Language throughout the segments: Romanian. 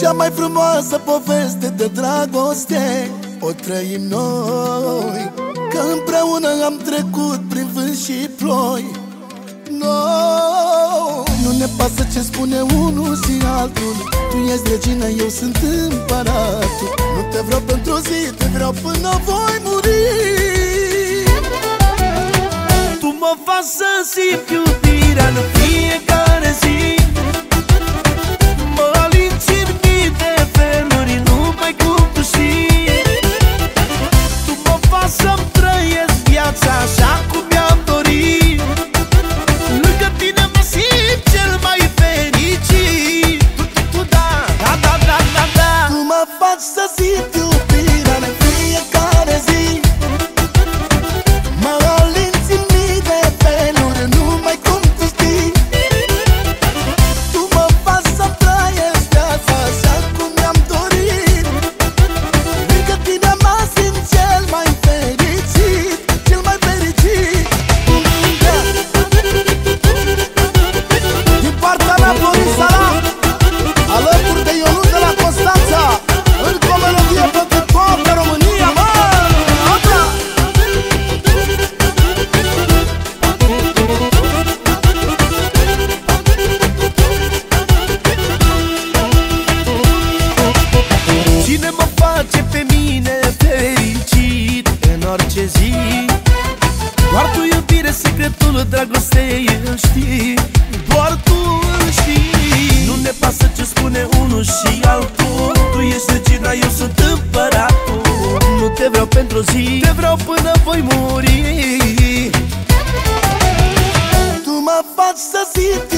Cea mai frumoasă poveste de dragoste. O trăim noi Că împreună am trecut prin vânt și ploi. No, Nu ne pasă ce spune unul și altul. Tu ești regina, eu sunt împăratul. Nu te vreau pentru zi, te vreau până voi muri. Tu mă faci să simt iubirea în fiecare face pe mine fericit în orice zi. Doar tu iubire, secretul dragostei îl știi. Doar tu îl știi. Nu ne pasă ce spune unul și altul. Tu ești regina, eu sunt împăratul. Nu te vreau pentru zi, te vreau până voi muri. Tu mă faci să zic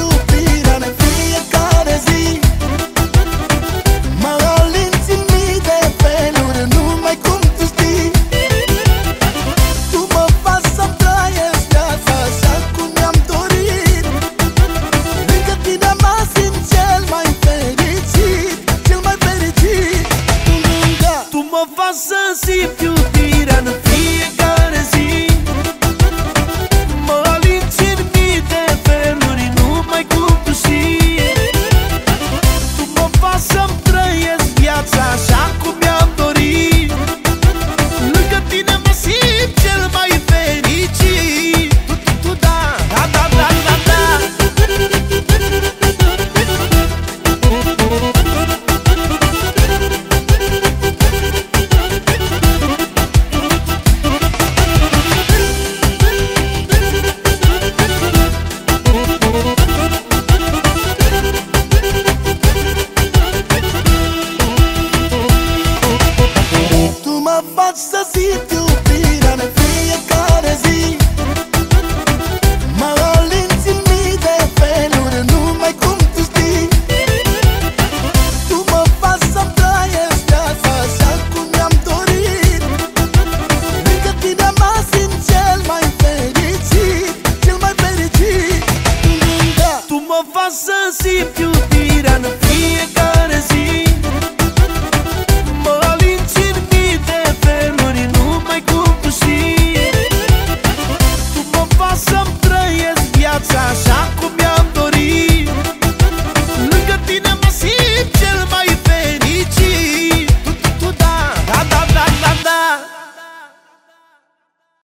see if you